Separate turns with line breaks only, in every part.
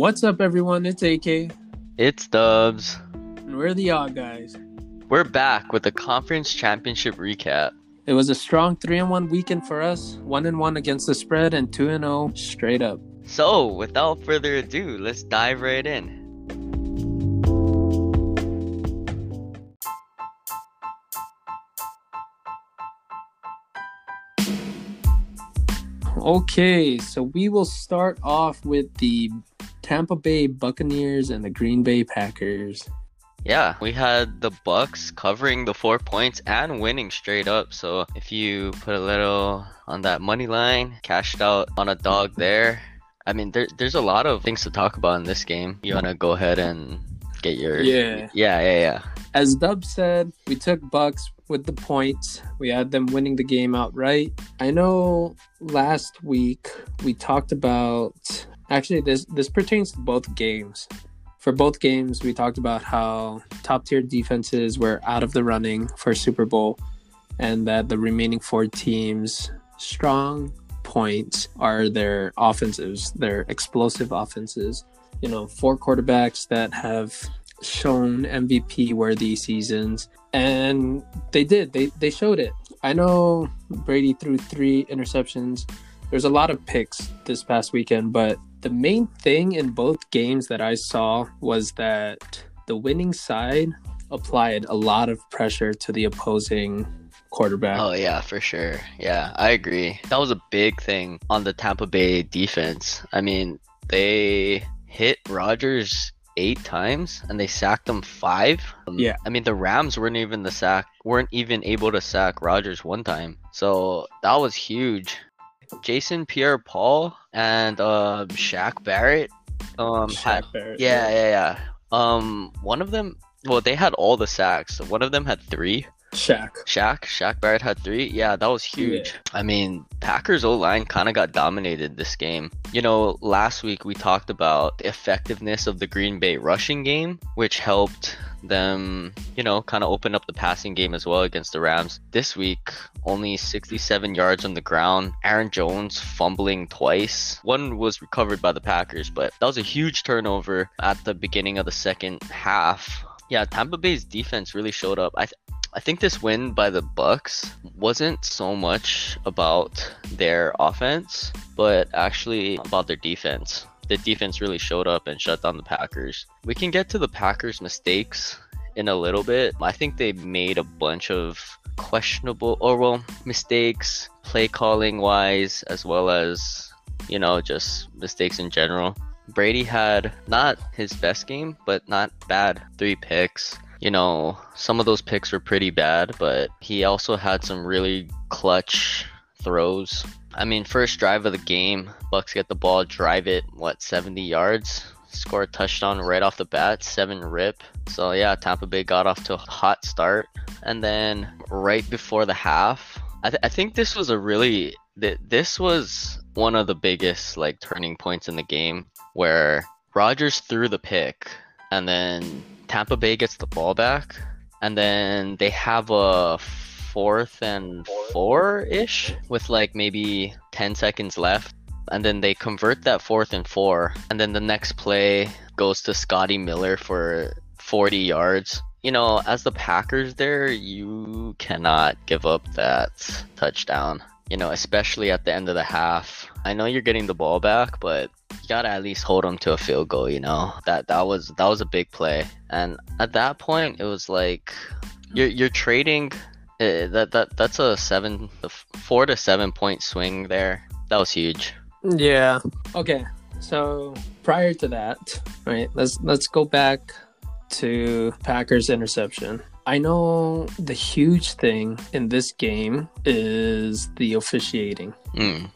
What's up, everyone? It's AK,
It's Dubs.
and we're the Odd Guys.
We're back with the conference championship recap.
It was a strong three and one weekend for us. One and one against the spread, and two and zero straight up.
So, without further ado, let's dive right in.
Okay, so we will start off with the Tampa Bay Buccaneers and the Green Bay Packers.
Yeah, we had the Bucks covering the four points and winning straight up. So, if you put a little on that money line, cashed out on a dog there, I mean, there, there's a lot of things to talk about in this game. You wanna go ahead and get your
Yeah.
yeah, yeah, yeah.
As Dub said, we took Bucks with the points. We had them winning the game outright. I know last week we talked about actually this this pertains to both games. For both games, we talked about how top tier defenses were out of the running for Super Bowl and that the remaining four teams strong points are their offenses, their explosive offenses. You know, four quarterbacks that have shown MVP worthy seasons, and they did. They they showed it. I know Brady threw three interceptions. There's a lot of picks this past weekend, but the main thing in both games that I saw was that the winning side applied a lot of pressure to the opposing quarterback.
Oh yeah, for sure. Yeah, I agree. That was a big thing on the Tampa Bay defense. I mean, they hit Rodgers eight times and they sacked him five. Um,
Yeah.
I mean, the Rams weren't even the sack weren't even able to sack Rodgers one time. So that was huge. Jason Pierre-Paul and uh, Shaq Barrett um had
Shaq Barrett.
yeah, yeah, yeah. Um, one of them. Well, they had all the sacks. One of them had three.
Shaq.
Shaq, Shaq Barrett had three. Yeah, that was huge. I mean, Packers O line kind of got dominated this game. You know, last week we talked about the effectiveness of the Green Bay rushing game, which helped them, you know, kind of open up the passing game as well against the Rams. This week, only 67 yards on the ground. Aaron Jones fumbling twice. One was recovered by the Packers, but that was a huge turnover at the beginning of the second half. Yeah, Tampa Bay's defense really showed up. I th- I think this win by the Bucks wasn't so much about their offense, but actually about their defense. The defense really showed up and shut down the Packers. We can get to the Packers' mistakes in a little bit. I think they made a bunch of questionable or well mistakes play calling wise as well as you know just mistakes in general. Brady had not his best game, but not bad. Three picks you know, some of those picks were pretty bad, but he also had some really clutch throws. I mean, first drive of the game, Bucks get the ball, drive it, what, 70 yards? Score a touchdown right off the bat, seven rip. So yeah, Tampa Bay got off to a hot start, and then right before the half, I, th- I think this was a really th- this was one of the biggest like turning points in the game where Rodgers threw the pick, and then Tampa Bay gets the ball back, and then they have a fourth and four ish with like maybe 10 seconds left. And then they convert that fourth and four. And then the next play goes to Scotty Miller for 40 yards. You know, as the Packers there, you cannot give up that touchdown. You know, especially at the end of the half. I know you're getting the ball back, but you gotta at least hold them to a field goal. You know that that was that was a big play, and at that point it was like you're you're trading. Uh, that that that's a seven, a four to seven point swing there. That was huge.
Yeah. Okay. So prior to that, right? Let's let's go back to Packers interception. I know the huge thing in this game is the officiating.
Mm,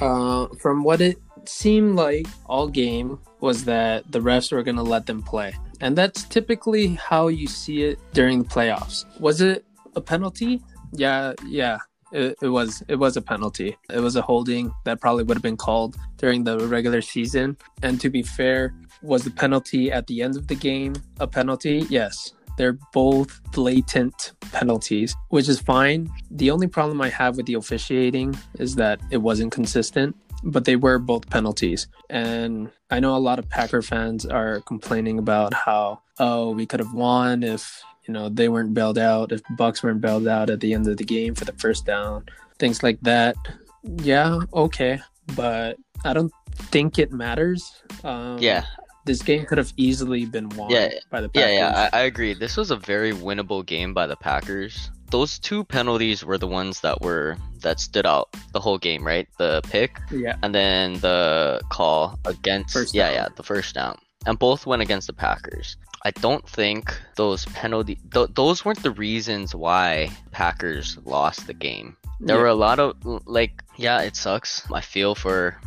Uh, from what it seemed like all game was that the refs were going to let them play. And that's typically how you see it during the playoffs. Was it a penalty? Yeah, yeah. It, it was it was a penalty. It was a holding that probably would have been called during the regular season. And to be fair, was the penalty at the end of the game a penalty? Yes. They're both blatant penalties, which is fine. The only problem I have with the officiating is that it wasn't consistent. but they were both penalties. And I know a lot of Packer fans are complaining about how, oh, we could have won if, you know, they weren't bailed out, if Bucks weren't bailed out at the end of the game for the first down, things like that. Yeah, okay. But I don't think it matters. Um,
Yeah,
This game could have easily been won
Yeah,
by the Packers.
yeah, yeah. I, I agree. This was a very winnable game by the Packers. Those two penalties were the ones that were that stood out the whole game, right? The pick
yeah.
and then the call against
First
yeah
down.
yeah the first down and both went against the packers i don't think those penalty th- those weren't the reasons why packers lost the game there
Yeah.
were a lot of like yeah it sucks i feel for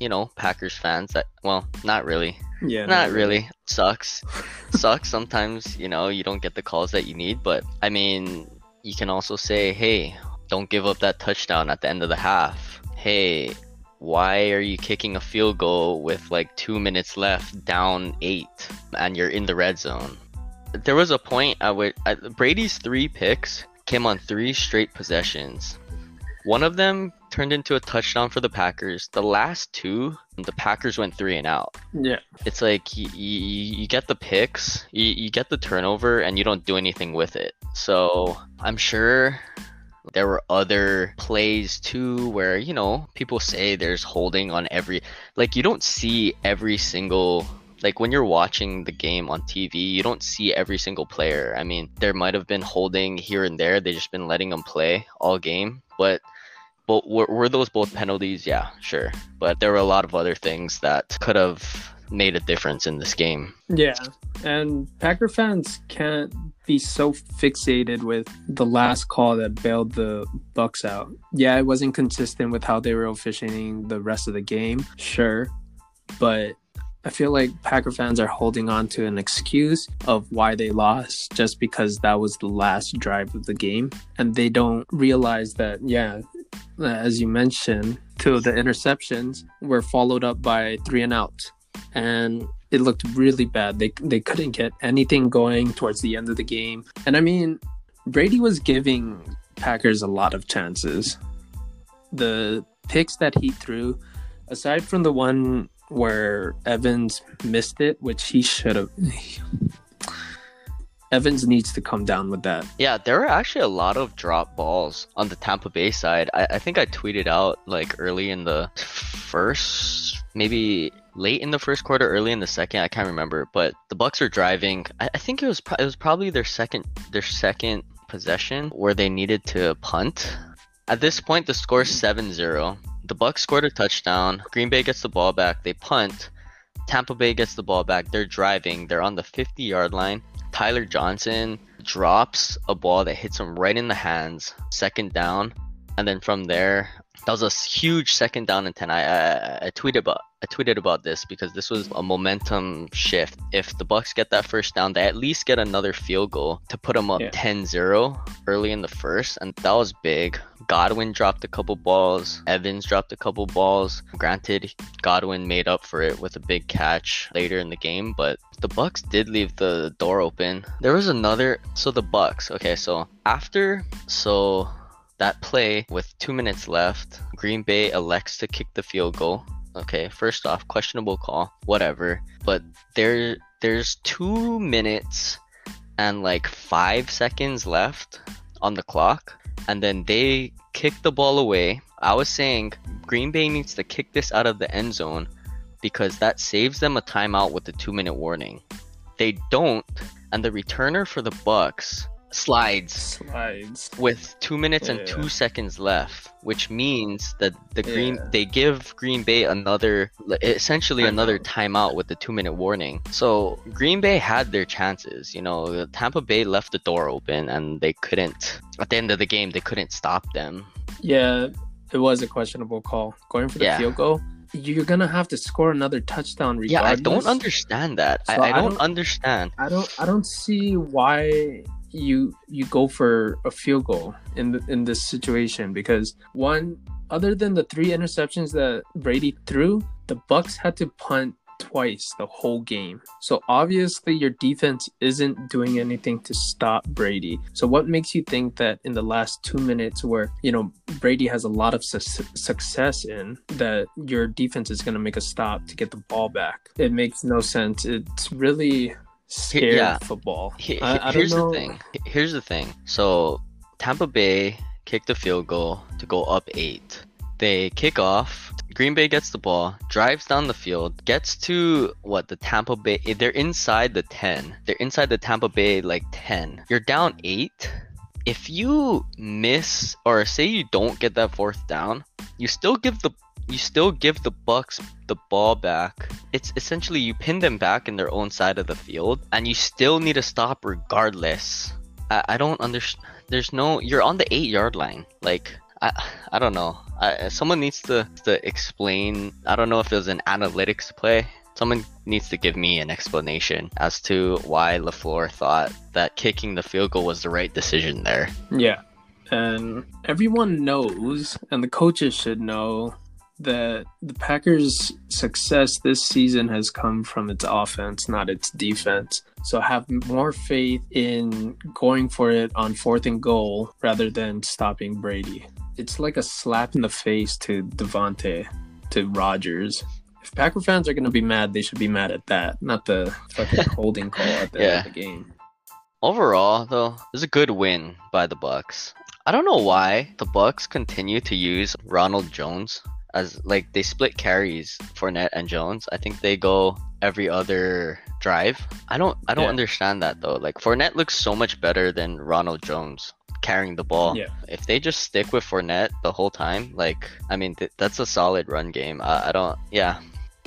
you know packers fans that well not really
Yeah,
not really. Sucks. Sucks sometimes you know you don't get the calls that you need but i mean you can also say hey don't give up that touchdown at the end of the half. Hey why are you kicking a field goal with like two minutes left down eight and you're in the red zone? There was a point at which at brady's three picks came on three straight possessions. One of them turned into a touchdown for the packers the last two the packers went three and out
Yeah.
it's like you, you, you get the picks, you, you get the turnover, and you don't do anything with it. So I'm sure there were other plays too where, you know, people say there's holding on every, like, you don't see every single. Like when you're watching the game on TV, you don't see every single player. I mean, there might have been holding here and there. They just been letting them play all game. But, but were, were those both penalties? Yeah, sure but there were a lot of other things that could have made a difference in this game.
Yeah, and Packer fans can't be so fixated with the last call that bailed the Bucks out. Yeah, it wasn't consistent with how they were officiating the rest of the game, sure, but I feel like Packer fans are holding on to an excuse of why they lost just because that was the last drive of the game, and they don't realize that yeah, as you mentioned, two of the interceptions were followed up by three and outs and it looked really bad. They they couldn't get anything going towards the end of the game. And I mean, Brady was giving Packers a lot of chances. The picks that he threw, aside from the one where Evans missed it, which he should have. Evans needs to come down with that.
Yeah, there were actually a lot of drop balls on the Tampa Bay side. I, I think I tweeted out like early in the first, maybe late in the first quarter, early in the second. I can't remember, but the Bucks are driving. I, I think it was pro- it was probably their second their second possession where they needed to punt. At this point, the score is 7-0. The Bucks scored a touchdown. Green Bay gets the ball back. They punt. Tampa Bay gets the ball back. They're driving. They're on the 50 yard line. Tyler Johnson drops a ball that hits him right in the hands, second down, and then from there, that was a huge second down and ten. I, I I tweeted about I tweeted about this because this was a momentum shift. If the Bucks get that first down, they at least get another field goal to put them up
Yeah.
10-0 early in the first, and that was big. Godwin dropped a couple balls. Evans dropped a couple balls. Granted, Godwin made up for it with a big catch later in the game, but the Bucks did leave the door open. There was another so the Bucks, okay, so after so that play with 2 minutes left, Green Bay elects to kick the field goal. Okay, first off, questionable call, whatever. But there there's 2 minutes and like 5 seconds left on the clock and then they kick the ball away. I was saying Green Bay needs to kick this out of the end zone because that saves them a timeout with the 2 minute warning. They don't and the returner for the Bucks slides
Slides.
with two minutes and two seconds left, which means that the Green
Yeah.
they give Green Bay another essentially another
Timeout.
with the two minute warning. So Green Bay had their chances. You know, Tampa Bay left the door open and they couldn't. At the end of the game, they couldn't stop them.
Yeah, it was a questionable call. Going for the
Yeah.
field goal, you're gonna have to score another touchdown regardless.
Yeah, I don't understand that.
So
I, I
I
don't
don't-
understand.
I don't. I don't see why you you go for a field goal in the, in this situation because one, other than the three interceptions that Brady threw, the Bucks had to punt twice the whole game. So obviously your defense isn't doing anything to stop Brady. So what makes you think that in the last 2 minutes where, you know, Brady has a lot of su- success in that your defense is going to make a stop to get the ball back? It makes no sense. It's really scared
yeah.
football.
He-
I, I
here's the thing. Here's the thing. So Tampa Bay kicked a field goal to go up eight. They kick off. Green Bay gets the ball, drives down the field, gets to what the Tampa Bay. They're inside the ten. They're inside the Tampa Bay like ten. You're down eight. If you miss or say you don't get that fourth down, you still give the you still give the Bucks the ball back. It's essentially you pin them back in their own side of the field, and you still need to stop regardless. I, I don't understand. There's no. You're on the eight yard line. Like I I don't know. I, someone needs to to explain. I don't know if it was an analytics play. Someone needs to give me an explanation as to why LaFleur thought that kicking the field goal was the right decision there.
Yeah. And everyone knows, and the coaches should know, that the Packers' success this season has come from its offense, not its defense. So have more faith in going for it on fourth and goal rather than stopping Brady. It's like a slap in the face to Davante, to Rodgers. If Packer fans are going to be mad, they should be mad at that, not the fucking holding call at the end of the game.
Overall, though, it was a good win by the Bucks. I don't know why the Bucks continue to use Ronald Jones as like they split carries Fournette and Jones. I think they go every other drive. I don't I don't
Yeah.
understand that though. Like Fournette looks so much better than Ronald Jones carrying the ball.
Yeah.
If they just stick with Fournette the whole time, like I mean th- that's a solid run game. I, I don't yeah.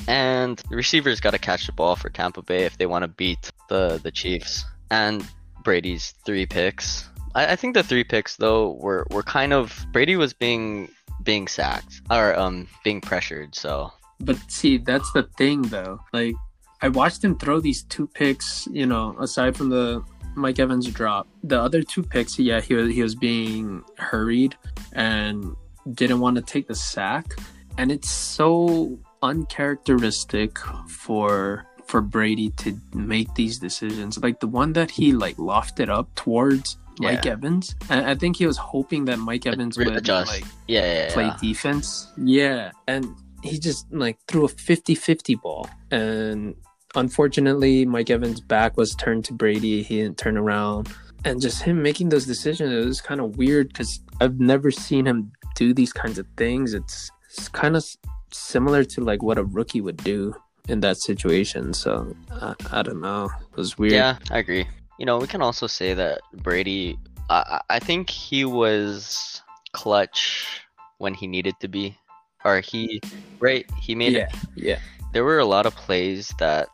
And the receivers got to catch the ball for Tampa Bay if they want to beat the the Chiefs. And Brady's three picks. I, I think the three picks though were were kind of Brady was being being sacked or um being pressured. So
But see, that's the thing though. Like I watched him throw these two picks, you know, aside from the Mike Evans drop. The other two picks, yeah, he was he was being hurried and didn't want to take the sack. And it's so uncharacteristic for for Brady to make these decisions. Like the one that he like lofted up towards Mike
Yeah.
Evans. I, I think he was hoping that Mike Evans would
adjust.
like
yeah, yeah, yeah.
play defense. Yeah. And he just like threw a 50 50 ball. And unfortunately, Mike Evans' back was turned to Brady. He didn't turn around. And just him making those decisions, it was kind of weird because I've never seen him do these kinds of things. It's, it's kind of similar to like what a rookie would do in that situation. So I, I don't know. It was weird.
Yeah, I agree. You know, we can also say that Brady. I I think he was clutch when he needed to be, or he right. He made
Yeah. Yeah.
there were a lot of plays that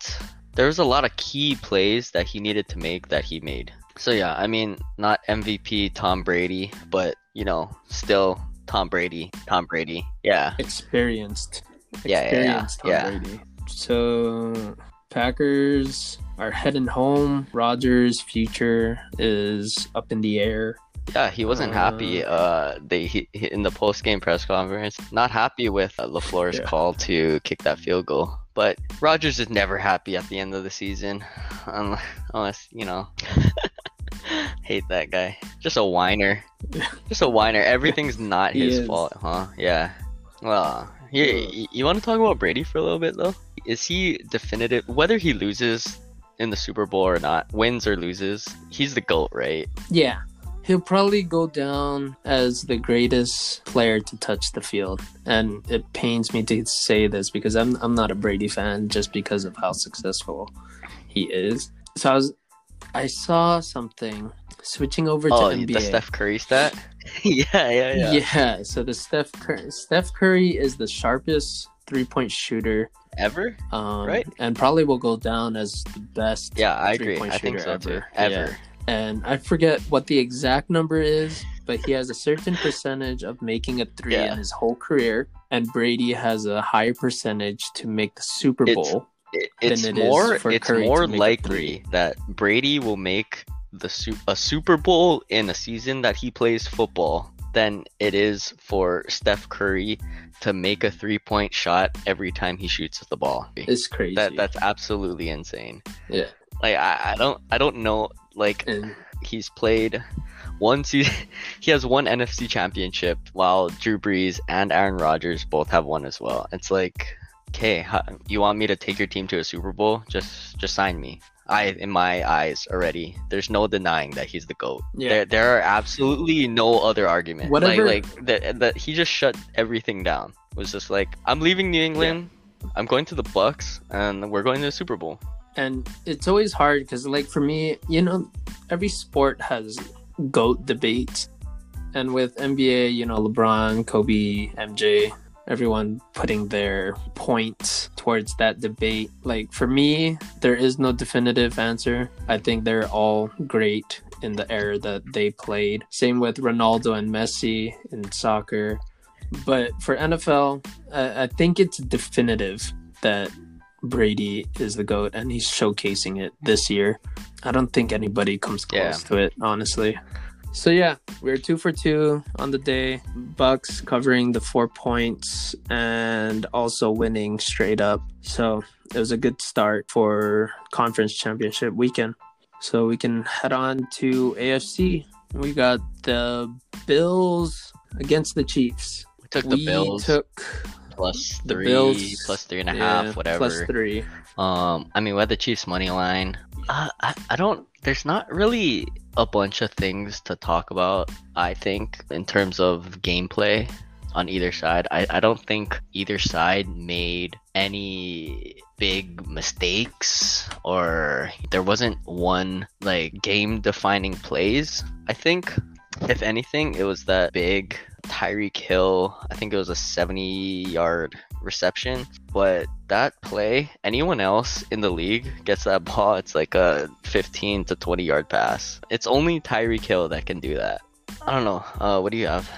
there was a lot of key plays that he needed to make that he made. So yeah, I mean, not MVP Tom Brady, but you know, still Tom Brady, Tom Brady. Yeah.
experienced
Yeah, yeah, yeah,
Tom
yeah.
Brady. So Packers are heading home. Rodgers' future is up in the air.
Yeah, he wasn't happy. Uh, they he, in the post game press conference, not happy with uh, LaFleur's
Yeah.
call to kick that field goal. But Rodgers is never happy at the end of the season, unless, unless you know. Hate that guy. Just a whiner. Just a whiner. Everything's not his
is.
fault, huh? Yeah. Well, here, y- you want to talk about Brady for a little bit though? Is he definitive? Whether he loses in the Super Bowl or not, wins or loses, he's the goat, right?
Yeah. He'll probably go down as the greatest player to touch the field. And it pains me to say this because I'm I'm not a Brady fan just because of how successful he is. So I was I saw something switching over to
Oh,
NBA.
the Steph Curry stat. yeah, yeah, yeah.
Yeah, so the Steph Curry, Steph Curry is the sharpest three point shooter,
Ever?
um,
Right.
And probably will go down as the best.
Yeah, I agree. I think so too.
ever.
Ever.
Yeah. And I forget what the exact number is, but he has a certain percentage of making a three
Yeah.
in his whole career, and Brady has a higher percentage to make the Super
It's-
Bowl.
It,
than
it's
it is
more. It's
Curry
more likely that Brady will make the su- a Super Bowl in a season that he plays football than it is for Steph Curry to make a three point shot every time he shoots the ball.
It's crazy.
That that's absolutely insane.
Yeah.
Like I, I don't I don't know like
and
he's played one season he has one NFC championship while Drew Brees and Aaron Rodgers both have one as well. It's like okay, you want me to take your team to a Super Bowl? Just just sign me. I in my eyes already. There's no denying that he's the goat.
Yeah.
There there are absolutely no other argument.
Whatever-
Like like that that he just shut everything down. It was just like I'm leaving New England. I'm going to the Bucks and we're going to the Super Bowl.
and it's always hard because like for me you know every sport has goat debates and with nba you know lebron kobe mj everyone putting their points towards that debate like for me there is no definitive answer i think they're all great in the era that they played same with ronaldo and messi in soccer but for nfl i, I think it's definitive that Brady is the GOAT and he's showcasing it this year. I don't think anybody comes close
Yeah.
to it, honestly. So yeah, we're two for two on the day. Bucks covering the four points and also winning straight up. So it was a good start for conference championship weekend. So we can head on to AFC. We got the Bills against the Chiefs.
We took the
we
Bills
took
plus three, plus three and a half,
yeah,
whatever.
Plus three.
Um, I mean, we had the Chiefs money line. Uh, I, I don't. There's not really a bunch of things to talk about. I think in terms of gameplay on either side. I, I don't think either side made any big mistakes or there wasn't one like game defining plays. I think if anything, it was that big Tyreek Hill. I think it was a 70 yard reception. But that play, anyone else in the league gets that ball, it's like a 15 to 20 yard pass. It's only Tyreek Hill that can do that. I don't know. Uh, what do you have?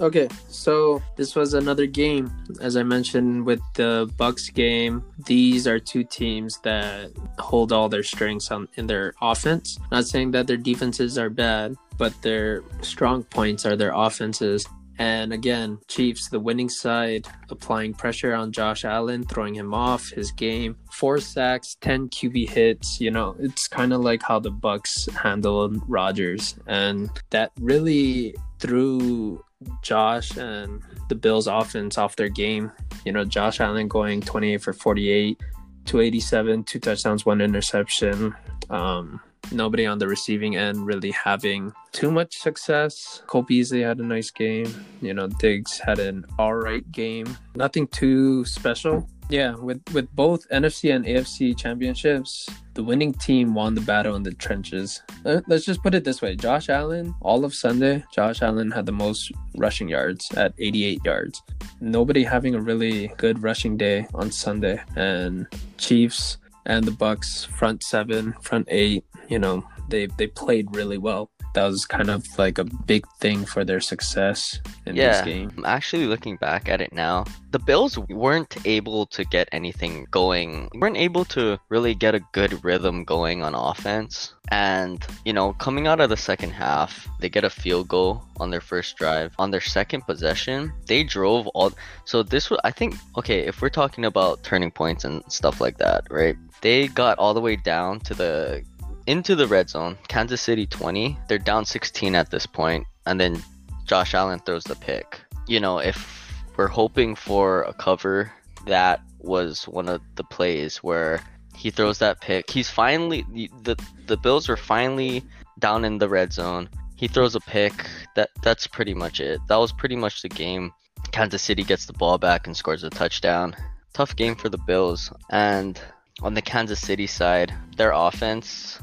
Okay, so this was another game. As I mentioned with the Bucks game, these are two teams that hold all their strengths on in their offense. Not saying that their defenses are bad, but their strong points are their offenses. And again, Chiefs, the winning side, applying pressure on Josh Allen, throwing him off his game. Four sacks, 10 QB hits. You know, it's kind of like how the Bucks handled Rodgers. And that really threw Josh and the Bills offense off their game. You know, Josh Allen going 28 for 48, 287, two touchdowns, one interception. Um, nobody on the receiving end really having too much success. Cole Beasley had a nice game. You know, Diggs had an all right game. Nothing too special. Yeah, with with both NFC and AFC championships, the winning team won the battle in the trenches. Uh, Let's just put it this way: Josh Allen, all of Sunday, Josh Allen had the most rushing yards at 88 yards. Nobody having a really good rushing day on Sunday, and Chiefs and the Bucks front seven, front eight. You know, they they played really well. That was kind of like a big thing for their success in
Yeah.
this game.
I'm actually looking back at it now. The Bills weren't able to get anything going, weren't able to really get a good rhythm going on offense. And, you know, coming out of the second half, they get a field goal on their first drive. On their second possession, they drove all. So, this was, I think, okay, if we're talking about turning points and stuff like that, right? They got all the way down to the into the red zone. Kansas City 20. They're down 16 at this point, and then Josh Allen throws the pick. You know, if we're hoping for a cover, that was one of the plays where he throws that pick. He's finally the the Bills are finally down in the red zone. He throws a pick. That that's pretty much it. That was pretty much the game. Kansas City gets the ball back and scores a touchdown. Tough game for the Bills. And on the Kansas City side, their offense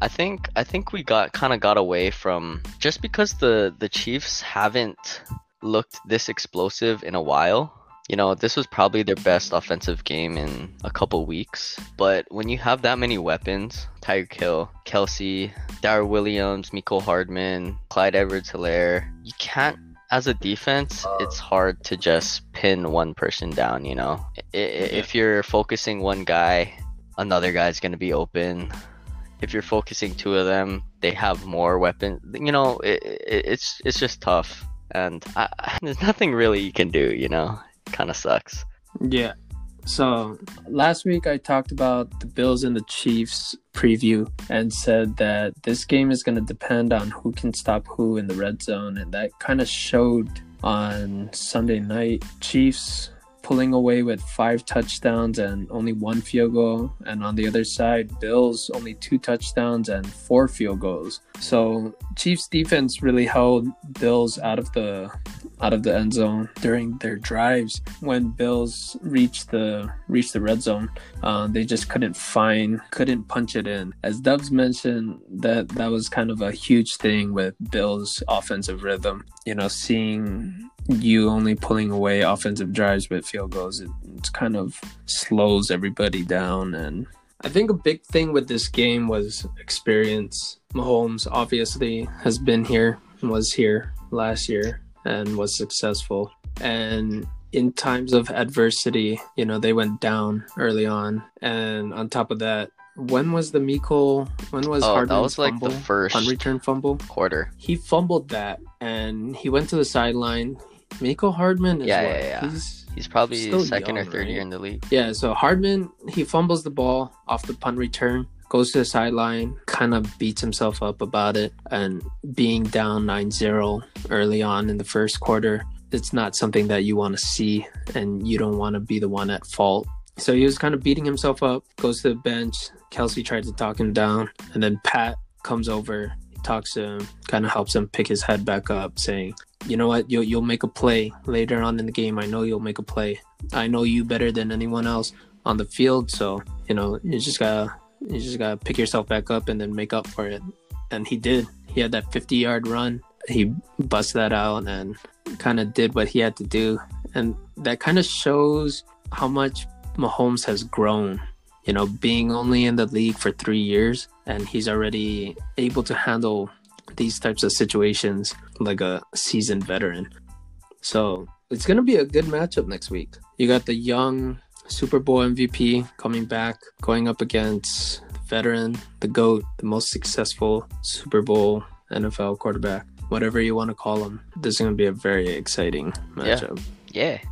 I think I think we got kind of got away from just because the the Chiefs haven't looked this explosive in a while. You know, this was probably their best offensive game in a couple weeks. But when you have that many weapons, Tyreek Hill, Kelce, Darrel Williams, Mecole Hardman, Clyde Edwards Helaire, you can't as a defense, it's hard to just pin one person down, you know. If you're focusing one guy, another guy's going to be open if you're focusing two of them, they have more weapons. You know, it, it, it's it's just tough, and I, there's nothing really you can do. You know, kind of sucks.
Yeah. So last week I talked about the Bills and the Chiefs preview and said that this game is going to depend on who can stop who in the red zone, and that kind of showed on Sunday night. Chiefs pulling away with five touchdowns and only one field goal. And on the other side, Bills only two touchdowns and four field goals. So Chiefs defense really held Bills out of the out of the end zone during their drives. When Bills reached the reached the red zone, uh, they just couldn't find, couldn't punch it in. As Dubs mentioned, that that was kind of a huge thing with Bills' offensive rhythm. You know, seeing you only pulling away offensive drives with field goals, it, it kind of slows everybody down. And I think a big thing with this game was experience. Mahomes obviously has been here was here last year and was successful. And in times of adversity, you know, they went down early on. And on top of that, when was the Mecole? When was
oh,
Hardman's
that was like
fumble?
the first
unreturn fumble?
quarter.
He fumbled that, and he went to the sideline. Mecole Hardman is
Yeah,
what?
yeah, yeah.
He's
He's probably second or third
right?
year in the league.
yeah. So Hardman he fumbles the ball off the punt return, goes to the sideline, kind of beats himself up about it, and being down 9-0 early on in the first quarter, it's not something that you want to see, and you don't want to be the one at fault. So he was kind of beating himself up, goes to the bench. Kelce tried to talk him down, and then Pat comes over, talks to him, kind of helps him pick his head back up, saying, "You know what? You'll you'll make a play later on in the game. I know you'll make a play. I know you better than anyone else on the field. So you know you just gotta you just gotta pick yourself back up and then make up for it." And he did. He had that 50 yard run. He busted that out and kind of did what he had to do, and that kind of shows how much Mahomes has grown. You know, being only in the league for three years, and he's already able to handle these types of situations like a seasoned veteran. So it's going to be a good matchup next week. You got the young Super Bowl MVP coming back, going up against the veteran, the GOAT, the most successful Super Bowl NFL quarterback, whatever you want to call him. This is going to be a very exciting matchup.
Yeah.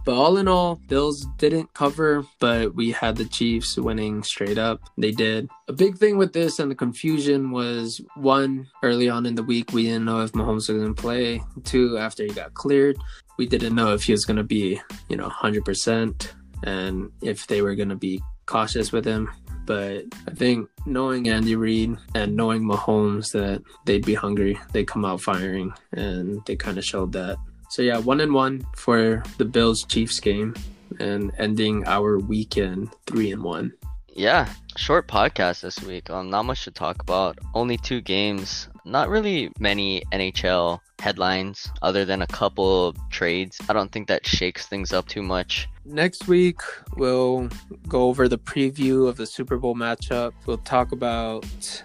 But all in all, Bills didn't cover, but we had the Chiefs winning straight up. They did. A big thing with this and the confusion was one, early on in the week, we didn't know if Mahomes was going to play. Two, after he got cleared, we didn't know if he was going to be, you know, 100% and if they were going to be cautious with him. But I think knowing Andy Reid and knowing Mahomes that they'd be hungry, they come out firing, and they kind of showed that. So yeah, one and one for the Bills Chiefs game, and ending our weekend three and one.
Yeah. Short podcast this week. Um, not much to talk about. Only two games. Not really many NHL headlines other than a couple trades. I don't think that shakes things up too much.
Next week we'll go over the preview of the Super Bowl matchup. We'll talk about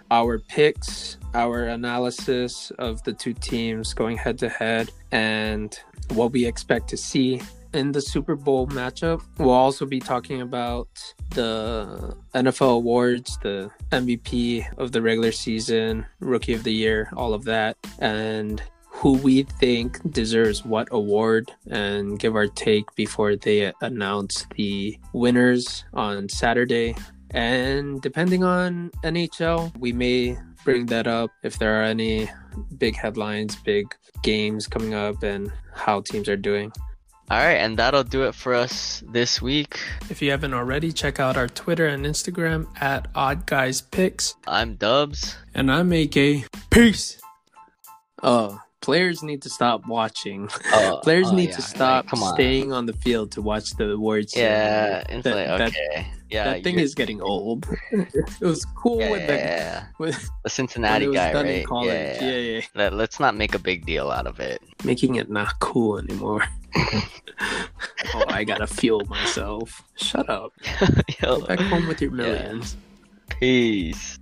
our picks, our analysis of the two teams going head to head, and what we expect to see in the Super Bowl matchup. We'll also be talking about the NFL awards, the MVP of the regular season, Rookie of the Year, all of that, and who we think deserves what award and give our take before they announce the winners on Saturday. And depending on NHL, we may bring that up if there are any big headlines, big games coming up, and how teams are doing.
All right, and that'll do it for us this week.
If you haven't already, check out our Twitter and Instagram at Odd Guys Picks.
I'm Dubs.
And I'm AK. Peace. Oh, players need to stop watching.
Oh,
players
oh,
need
yeah,
to
like,
stop
come on.
staying on the field to watch the awards.
Yeah,
ceremony.
it's
that,
like
that-
okay. Yeah,
that thing is getting old. it was cool
yeah,
with the
yeah.
with
the Cincinnati guy, right?
in college.
Yeah,
Yeah,
yeah.
yeah,
Let, let's not make a big deal out of it.
making it not cool anymore. oh, I gotta fuel myself. Shut up.
Yo,
Go back home with your millions.
peace.